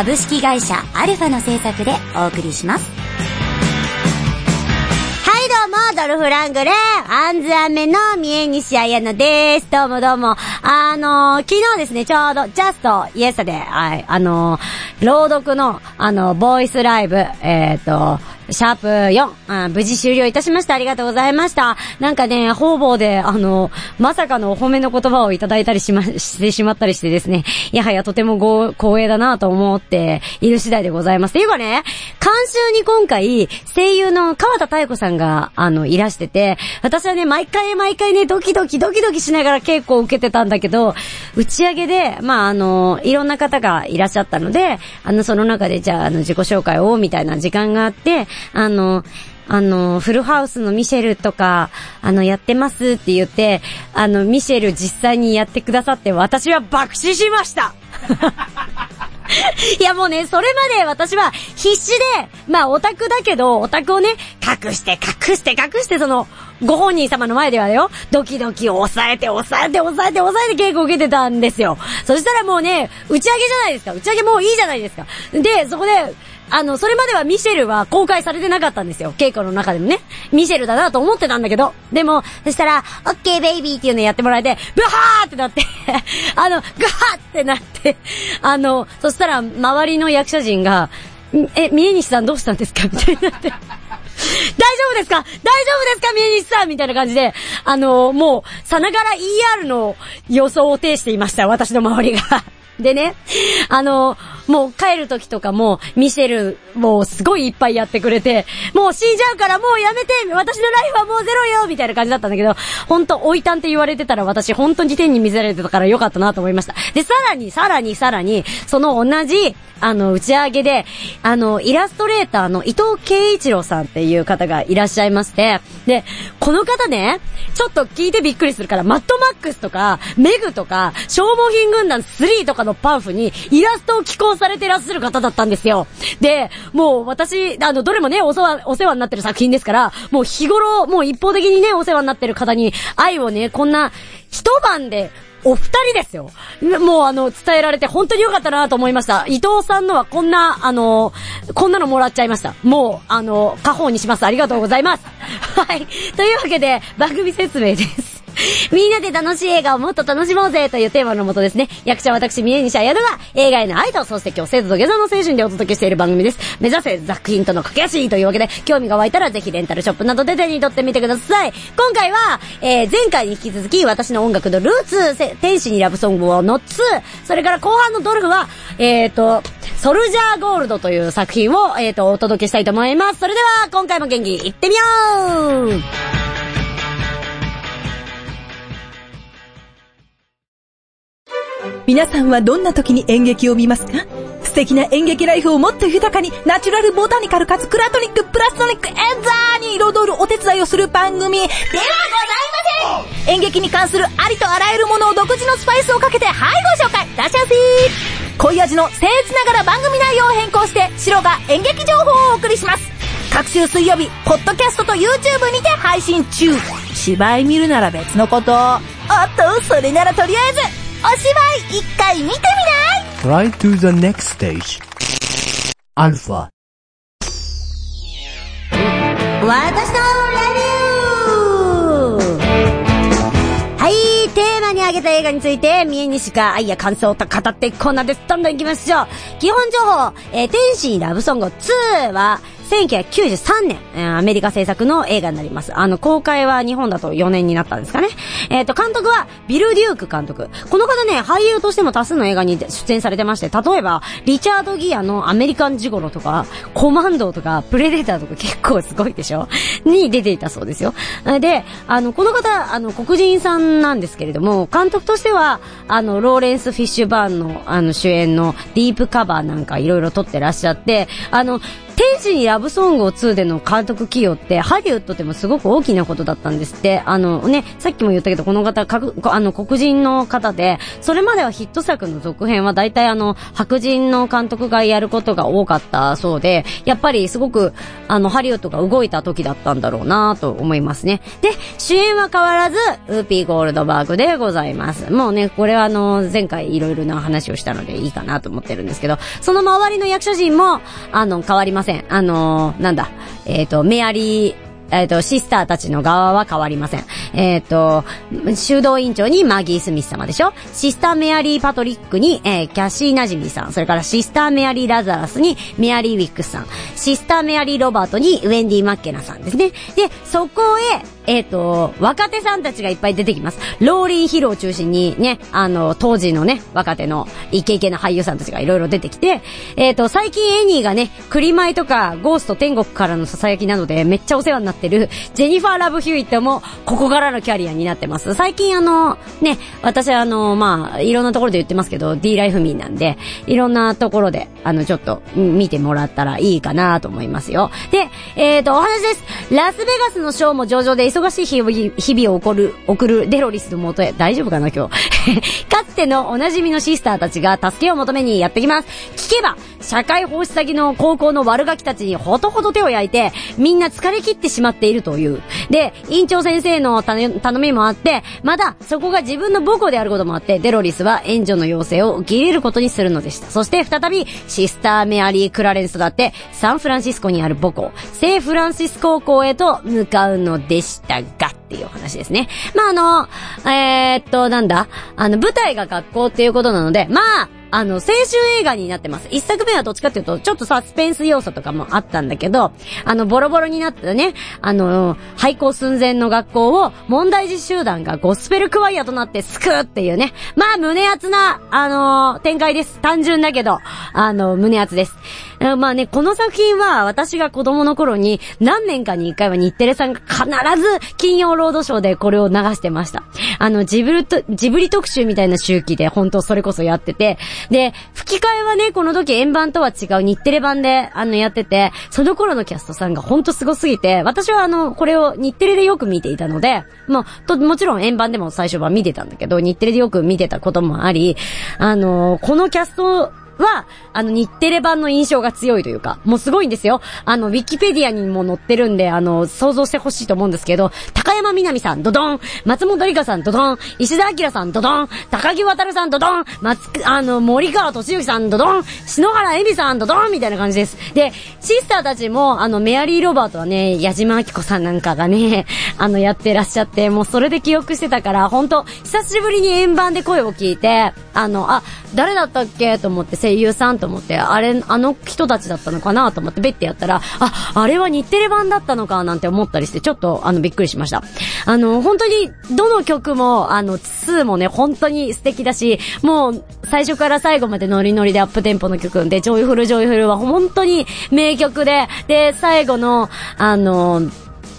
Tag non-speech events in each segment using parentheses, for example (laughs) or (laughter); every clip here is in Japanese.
株式会社アルファの制作でお送りします。はい、どうも、ドルフラングレー、アンズアメの三重西彩乃です。どうもどうも。あのー、昨日ですね、ちょうど、ジャスト、イエスで、はい、あのー、朗読の、あの、ボイスライブ、えっ、と、シャープ4あ、無事終了いたしました。ありがとうございました。なんかね、方々で、あの、まさかのお褒めの言葉をいただいたりしま、してしまったりしてですね、やはやとてもご光栄だなと思っている次第でございます。ていうかね、監修に今回、声優の川田太子さんが、あの、いらしてて、私はね、毎回毎回ね、ドキドキドキドキしながら稽古を受けてたんだけど、打ち上げで、まあ、あの、いろんな方がいらっしゃったので、あの、その中で、じゃあ、あの、自己紹介を、みたいな時間があって、あの、あの、フルハウスのミシェルとか、あの、やってますって言って、あの、ミシェル実際にやってくださって、私は爆死しました (laughs) いやもうね、それまで私は必死で、まあオタクだけど、オタクをね、隠して隠して隠してその、ご本人様の前ではよ、ドキドキを抑えて抑えて抑えて抑えて稽古を受けてたんですよ。そしたらもうね、打ち上げじゃないですか。打ち上げもういいじゃないですか。で、そこで、あの、それまではミシェルは公開されてなかったんですよ。稽古の中でもね。ミシェルだなと思ってたんだけど。でも、そしたら、オッケーベイビーっていうのやってもらえて、ブハーってなって、(laughs) あの、ガーってなって、あの、そしたら周りの役者陣が、え、宮西さんどうしたんですか？(laughs) みたいになって。大丈夫ですか？大丈夫ですか？宮西さんみたいな感じで、あのもう、さながら ER の予想を呈していました。私の周りが。でね、あのもう帰る時とかも、ミシェル、もうすごいいっぱいやってくれて、もう死んじゃうからもうやめて私のライフはもうゼロよみたいな感じだったんだけど、ほんと、おいたんって言われてたら私本当に天に見せられてたからよかったなと思いました。で、さらに、さらに、さらに、その同じ、あの、打ち上げで、あの、イラストレーターの伊藤圭一郎さんっていう方がいらっしゃいまして、で、この方ね、ちょっと聞いてびっくりするから、マッドマックスとか、メグとか、消耗品軍団3とかのパンフにイラストを寄稿されてらっしゃる方だったんですよ。で、もう私、あの、どれもね、お世話、お世話になってる作品ですから、もう日頃、もう一方的にね、お世話になってる方に愛をね、こんな、一晩で、お二人ですよ。もうあの、伝えられて本当に良かったなと思いました。伊藤さんのはこんな、あの、こんなのもらっちゃいました。もう、あの、家宝にします。ありがとうございます。(laughs) はい。というわけで、番組説明です。(laughs) みんなで楽しい映画をもっと楽しもうぜというテーマのもとですね、役者私、宮西彩乃が映画への愛と、そして今日、生徒と下座の精神でお届けしている番組です。目指せ作品との駆け足というわけで、興味が湧いたらぜひレンタルショップなどで手に取ってみてください。今回は、えー、前回に引き続き、私の音楽のルーツ、天使にラブソングをの2、それから後半のドルフは、えーと、ソルジャーゴールドという作品を、えーと、お届けしたいと思います。それでは、今回も元気いってみよう皆さんはどんな時に演劇を見ますか？素敵な演劇ライフをもっと豊かに、ナチュラルボタニカルかつクラトニックプラストニックエンザーに彩るお手伝いをする番組。ではございません。演劇に関するありとあらゆるものを独自のスパイスをかけて、はいご紹介。いらっしゃい。ませ濃い味の僭越ながら番組内容を変更して、白が演劇情報をお送りします。各週水曜日、ポッドキャストと YouTube にて配信中。芝居見るなら別のこと。おっと、それならとりあえず、お芝居一回見てみない？Try to the next stage. ューはい、テーマに挙げた映画について、三重西が愛や感想と語っていくコーナーです。どんどん行きましょう。基本情報、えー天使にラブソング2は、1993年、えーアメリカ制作の映画になります。あの、公開は日本だと4年になったんですかね。えっ、と、監督は、ビル・デューク監督。この方ね、俳優としても多数の映画に出演されてまして、例えば、リチャード・ギアのアメリカンジゴロとか、コマンドとか、プレデターとか結構すごいでしょ？に出ていたそうですよ。で、あの、この方、あの、黒人さんなんですけれども、監督としては、あの、ローレンス・フィッシュバーンの、あの、主演のディープカバーなんかいろいろ撮ってらっしゃって、あの、天使にラブソングを2での監督起用って、ハリウッドでもすごく大きなことだったんですって。あのね、さっきも言ったけど、この方、かくあの、黒人の方で、それまではヒット作の続編は大体あの、白人の監督がやることが多かったそうで、やっぱりすごく、あの、ハリウッドが動いた時だったんだろうなと思いますね。で、主演は変わらず、ウーピーゴールドバーグでございます。もうね、これはあの、前回いろいろな話をしたのでいいかなと思ってるんですけど、その周りの役者陣も、あの、変わりません。あの、なんだ、えっ、と、メアリー、えっ、と、シスターたちの側は変わりません。えっ、と、修道院長にマギー・スミス様でしょ？シスター・メアリー・パトリックに、えーキャシー・ナジミさん。それからシスター・メアリー・ラザラスにメアリー・ウィックスさん。シスター・メアリー・ロバートにウェンディ・マッケナさんですね。で、そこへ、えっ、と、若手さんたちがいっぱい出てきます。ローリー・ヒルを中心にね、あの、当時のね、若手のイケイケな俳優さんたちがいろいろ出てきて、えっ、と、最近エニーがね、クリマイとか、ゴースト天国からの囁きなので、めっちゃお世話になってる、ジェニファー・ラブ・ヒューイットも、ここからからのキャリアになってます。最近あの、ね、私はあの、まあ、いろんなところで言ってますけど、 Dlife民なんで、いろんなところで、あの、ちょっと、見てもらったらいいかなと思いますよ。で、えっ、と、お話です。ラスベガスのショーも上々で忙しい日々日々を送る、送るデロリスのもとへ、大丈夫かな今日。(laughs) かつてのおなじみのシスターたちが助けを求めにやってきます。聞けば、社会奉仕先の高校の悪ガキたちにほとほと手を焼いて、みんな疲れ切ってしまっているという。で、院長先生の頼頼みもあって、まだそこが自分の母校であることもあって、デロリスは援助の要請を受け入れることにするのでした。そして再び、シスターメアリー・クラレンスとだって、サンフランシスコにある母校、聖フランシス高校へと向かうのでしたが、っていうお話ですね。まあ、あの、えー、っと、なんだ、あの、舞台が学校っていうことなので、まあ、あの、青春映画になってます。一作目はどっちかっていうと、ちょっとサスペンス要素とかもあったんだけど、あの、ボロボロになったね、あの、廃校寸前の学校を問題児集団がゴスペルクワイアとなって救うっていうね。まあ、胸熱な、あの展開です。単純だけど、あの、胸熱です。まあね、この作品は私が子供の頃に何年かに一回は日テレさんが必ず金曜ロードショーでこれを流してました。あの、ジブリと、ジブリ特集みたいな周期で本当それこそやってて、で、吹き替えはね、この時円盤とは違う日テレ版であのやってて、その頃のキャストさんが本当すごすぎて、私はあの、これを日テレでよく見ていたので、もう、と、もちろん円盤でも最初は見てたんだけど、日テレでよく見てたこともあり、あの、このキャスト、は、あの、日テレ版の印象が強いというか、もうすごいんですよ。あの、ウィキペディアにも載ってるんで、あの、想像してほしいと思うんですけど、高山みなみさん、ドドン。松本里香さん、ドドン。石田明さん、ドドン。高木渡さん、ドドン。松、あの、森川敏之さん、ドドン。篠原恵美さん、ドドン。みたいな感じです。で、シスターたちも、あの、メアリー・ロバートはね、矢島晶子さんなんかがね、あの、やってらっしゃって、もうそれで記憶してたから、本当久しぶりに円盤で声を聞いて、あの、あ、誰だったっけ？と思って声優さんと思って、あれ、あの人たちだったのかなと思ってベッてやったら、あ、あれは日テレ版だったのかなんて思ったりして、ちょっと、あの、びっくりしました。あの、本当に、どの曲も、あの、2もね、本当に素敵だし、もう、最初から最後までノリノリでアップテンポの曲で、 Joyful Joyful は本当に名曲で、で、最後の、あの、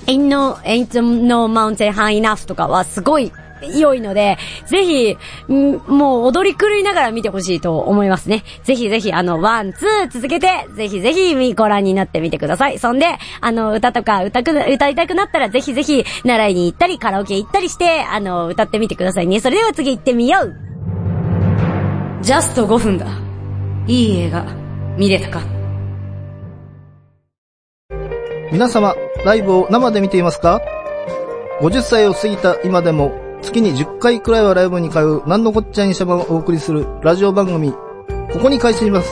Ain't no, ain't no mountain high enough とかはすごい良いので、ぜひ、んもう踊り狂いながら見てほしいと思いますね。ぜひぜひ、あの、 one、two 続けて、ぜひぜひご覧になってみてください。そんで、あの、歌とか歌く、歌いたくなったらぜひぜひ、習いに行ったり、カラオケ行ったりして、あの、歌ってみてくださいね。それでは次行ってみようジャスト5分だ。いい映画、見れたか皆様、ライブを生で見ていますか ?50 歳を過ぎた今でも、月に10回くらいはライブに通う、なんのこっちゃいにしゃばをお送りするラジオ番組、ここに開始します。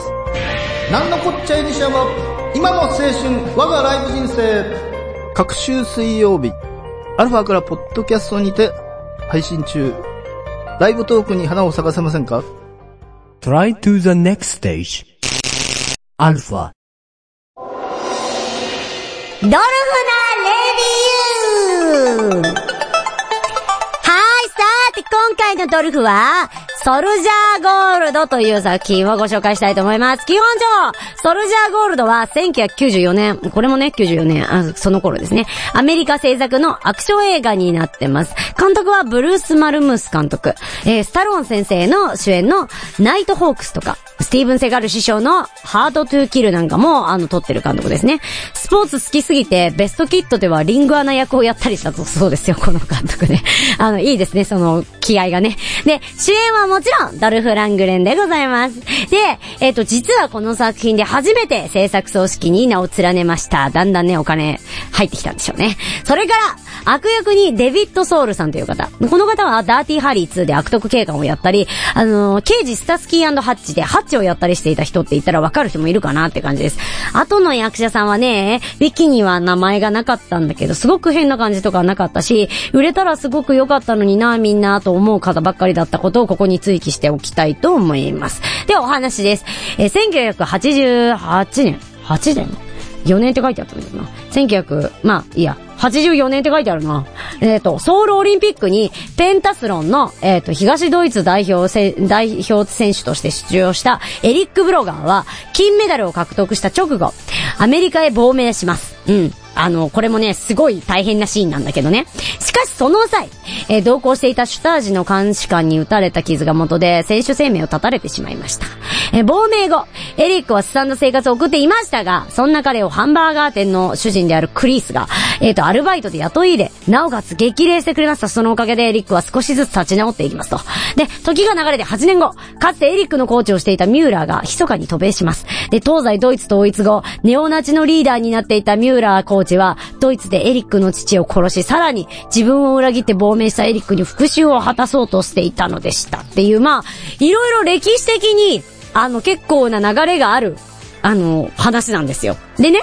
なんのこっちゃいにしゃば、今の青春、我がライブ人生。各週水曜日、アルファからポッドキャストにて配信中。ライブトークに花を咲かせませんか？Try to the next stage. Alpha. ドルフなレビューて今回のドルフは、ソルジャーゴールドという作品をご紹介したいと思います。基本上、ソルジャーゴールドは1994年、これもね、94年、あその頃ですね。アメリカ製作のアクション映画になってます。監督はブルース・マルムス監督。えー、スタローン先生の主演のナイト・ホークスとか、スティーブン・セガル師匠のハード・トゥ・キルなんかも、あの、撮ってる監督ですね。スポーツ好きすぎて、ベストキットではリングアナ役をやったりしたと、そうですよ、この監督ね。あの、いいですね、その、気合がね。で、主演はもちろん、ドルフ・ラングレンでございます。で、えっ、と、実はこの作品で初めて制作組織に名を連ねました。だんだんね、お金入ってきたんでしょうね。それから、悪役にデビッド・ソウルさんという方。この方はダーティーハリー2で悪徳警官をやったり、あのー刑事スタスキーハッチでハッチをやったりしていた人って言ったらわかる人もいるかなって感じです。後の役者さんはね、ウィキには名前がなかったんだけど、すごく変な感じとかなかったし、売れたらすごく良かったのにな、みんなと思う方ばっかりだったことをここに追記しておきたいと思います。では、お話です。え1988年 ?8 年 ?4 年って書いてあったんだよな。1900、まあ、いいや。84年って書いてあるな。えっ、と、ソウルオリンピックに、ペンタスロンの、えっ、と、東ドイツ代表せ、代表選手として出場したエリック・ブロガーは、金メダルを獲得した直後、アメリカへ亡命します。うん。あの、これもね、すごい大変なシーンなんだけどね。しかしその際、えー同行していたシュタージの監視官に撃たれた傷が元で、選手生命を絶たれてしまいました。えー亡命後、エリックはすさんだ生活を送っていましたが、そんな彼をハンバーガー店の主人であるクリースが、えっ、と、アルバイトで雇い入れ、なおかつ激励してくれました。そのおかげでエリックは少しずつ立ち直っていきますと。で、時が流れて8年後、かつてエリックのコーチをしていたミューラーが密かに渡米します。で、東西ドイツ統一後、ネオナチのリーダーになっていたミューラーコーチは、ドイツでエリックの父を殺し、さらに自分を裏切って亡命したエリックに復讐を果たそうとしていたのでした。っていう、まあ、いろいろ歴史的に、あの、結構な流れがある、あの、話なんですよ。でね、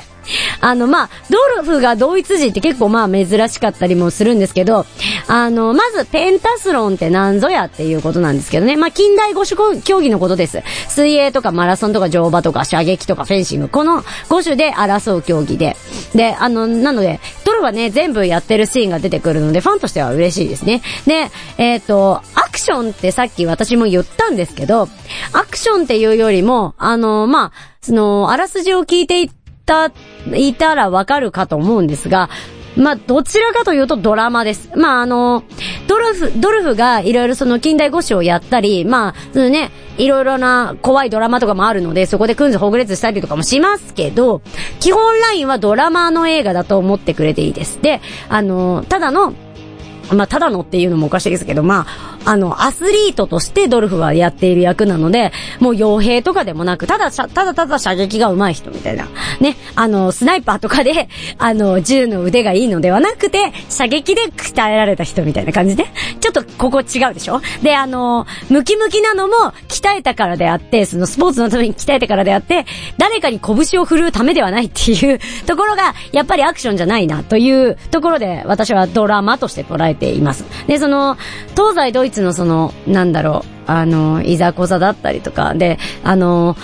あの、まあ、ドルフがドイツ人って結構まあ珍しかったりもするんですけど、あの、まずペンタスロンって何ぞやっていうことなんですけどね。まあ、近代五種競技のことです。水泳とかマラソンとか乗馬とか射撃とかフェンシング。この5種で争う競技で。で、あの、なので、ドルフはね、全部やってるシーンが出てくるので、ファンとしては嬉しいですね。で、えっ、と、アクションってさっき私も言ったんですけど、アクションっていうよりも、あの、まあ、その、あらすじを聞いていた、いたらわかるかと思うんですが、まあ、どちらかというとドラマです。まあ、あの、ドルフ、ドルフがいろいろその近代五種をやったり、まあ、そのね、いろいろな怖いドラマとかもあるので、そこでクンズほぐれつしたりとかもしますけど、基本ラインはドラマの映画だと思ってくれていいです。で、あの、ただの、まあ、ただのっていうのもおかしいですけど、まあ、あの、アスリートとしてドルフはやっている役なので、もう傭兵とかでもなく、ただ、ただただ射撃が上手い人みたいな。ね、あの、スナイパーとかで、(laughs) あの、銃の腕がいいのではなくて、射撃で鍛えられた人みたいな感じで、ちょっとここ違うでしょ？で、あの、ムキムキなのも鍛えたからであって、そのスポーツのために鍛えてからであって、誰かに拳を振るうためではないっていう (laughs) ところが、やっぱりアクションじゃないなというところで、私はドラマとして捉えています。で、その、東西ドイイツのその、なんだろう、あの、いざこざだったりとか、で、あの、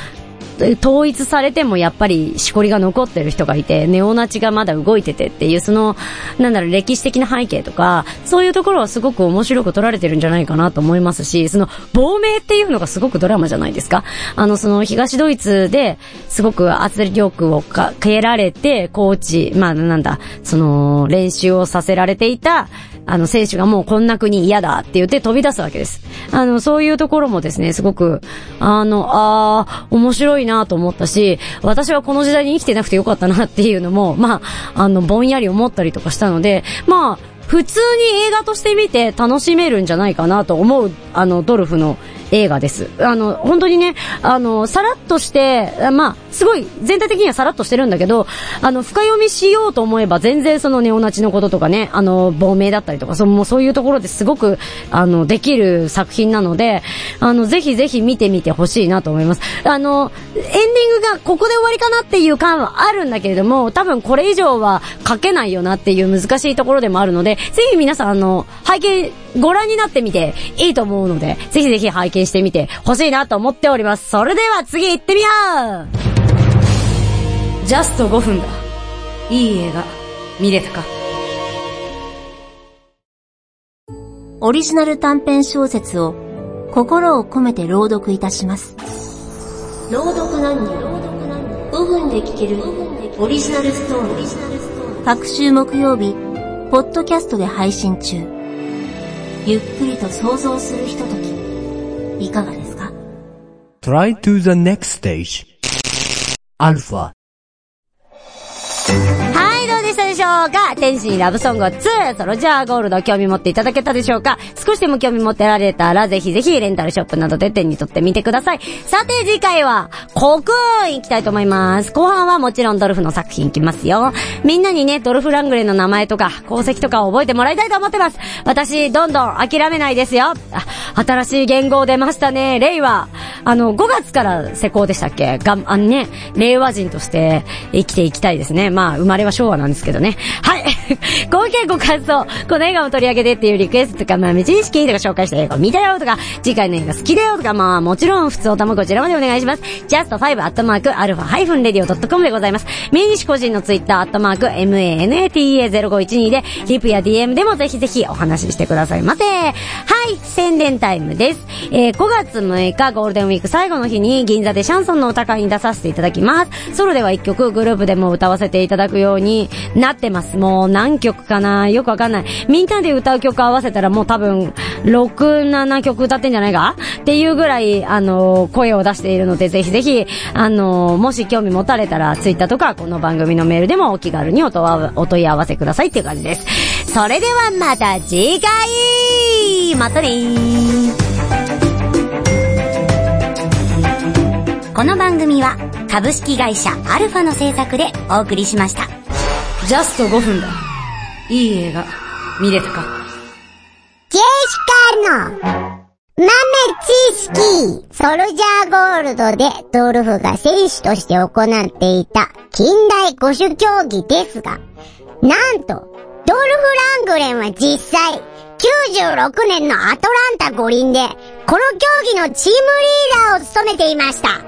統一されてもやっぱりしこりが残ってる人がいて、ネオナチがまだ動いててっていう、その、なんだろう、歴史的な背景とか、そういうところはすごく面白く撮られてるんじゃないかなと思いますし、その、亡命っていうのがすごくドラマじゃないですか。あの、その、東ドイツですごく圧力をかけられて、コーチ、まあ、なんだ、その、練習をさせられていた、あの、選手がもうこんな国嫌だって言って飛び出すわけです。あの、そういうところもですね、すごく、あの、あー、面白いなと思ったし、私はこの時代に生きてなくてよかったなっていうのも、まあ、あの、ぼんやり思ったりとかしたので、まあ、普通に映画として見て楽しめるんじゃないかなと思う、あの、ドルフの映画です。あの、本当にね、あの、さらっとして、まあ、すごい、全体的にはさらっとしてるんだけど、あの、深読みしようと思えば、全然そのネオナチのこととかね、あの、亡命だったりとか、そ、もうそういうところですごく、あの、できる作品なので、あの、ぜひぜひ見てみてほしいなと思います。あの、エンディングがここで終わりかなっていう感はあるんだけれども、多分これ以上は書けないよなっていう難しいところでもあるので、ぜひ皆さん、あの、拝見、ご覧になってみていいと思うので、ぜひぜひ拝見してみてほしいなと思っております。それでは次行ってみようジャスト5分だ。いい映画、見れたかオリジナル短編小説を心を込めて朗読いたします。朗読何人？5分で聞けるオリジナルストーリー。各週木曜日、ポッドキャストで配信中。ゆっくりと想像するひととき、いかがですか Try to the next stage. Alpha. どうでしたでしょうか天使にラブソングを2、ソロジャーゴールド興味持っていただけたでしょうか？少しでも興味持ってられたら、ぜひぜひレンタルショップなどで手に取ってみてください。さて次回は、国運行きたいと思います。後半はもちろんドルフの作品行きますよ。みんなにね、ドルフ・ラングレーの名前とか、功績とかを覚えてもらいたいと思ってます。私、どんどん諦めないですよ。あ、新しい言語出ましたね。令和。あの、5月から施行でしたっけ？が、あのね、令和人として生きていきたいですね。まあ、生まれは昭和なんですけどね。はい。合計ご感想、この映画を取り上げてっていうリクエストとか、まあ、無知識とか紹介した映画を見たよとか、次回の映画好きだよとか、まあ、もちろん、普通おたもこちらまでお願いします。just5-alpha-radio.com でございます。名西個人のツイッター、アットマーク、manata0512 で、リプや DM でもぜひぜひお話ししてくださいませ。はい、宣伝タイムです。えー、5月6日ゴールデンウィーク最後の日に銀座でシャンソンの歌会に出させていただきます。ソロでは1曲、グループでも歌わせていただくようになってます。もう何曲かなよくわかんない。みんなで歌う曲合わせたらもう多分、6、7曲歌ってんじゃないか？っていうぐらい、あの、声を出しているので、ぜひぜひ、あの、もし興味持たれたら、ツイッターとか、この番組のメールでもお気軽にお問い合わせくださいっていう感じです。それではまた次回またねこの番組は株式会社アルファの制作でお送りしました。ジャスト5分だ。いい映画、見れたかジェシカの豆知識ソルジャーゴールドでドルフが選手として行っていた近代五種競技ですが、なんと、ドルフ・ラングレンは実際、96年のアトランタ五輪で、この競技のチームリーダーを務めていました。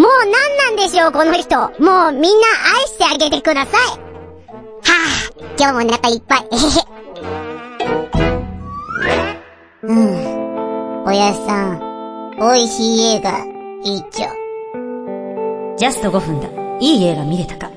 もう何なんでしょう、この人。もうみんな愛してあげてください。はぁ、今日もお腹いっぱい。えへへ。うん。おやさん、美味しい映画、いいっちょ。ジャスト5分だ。いい映画見れたか？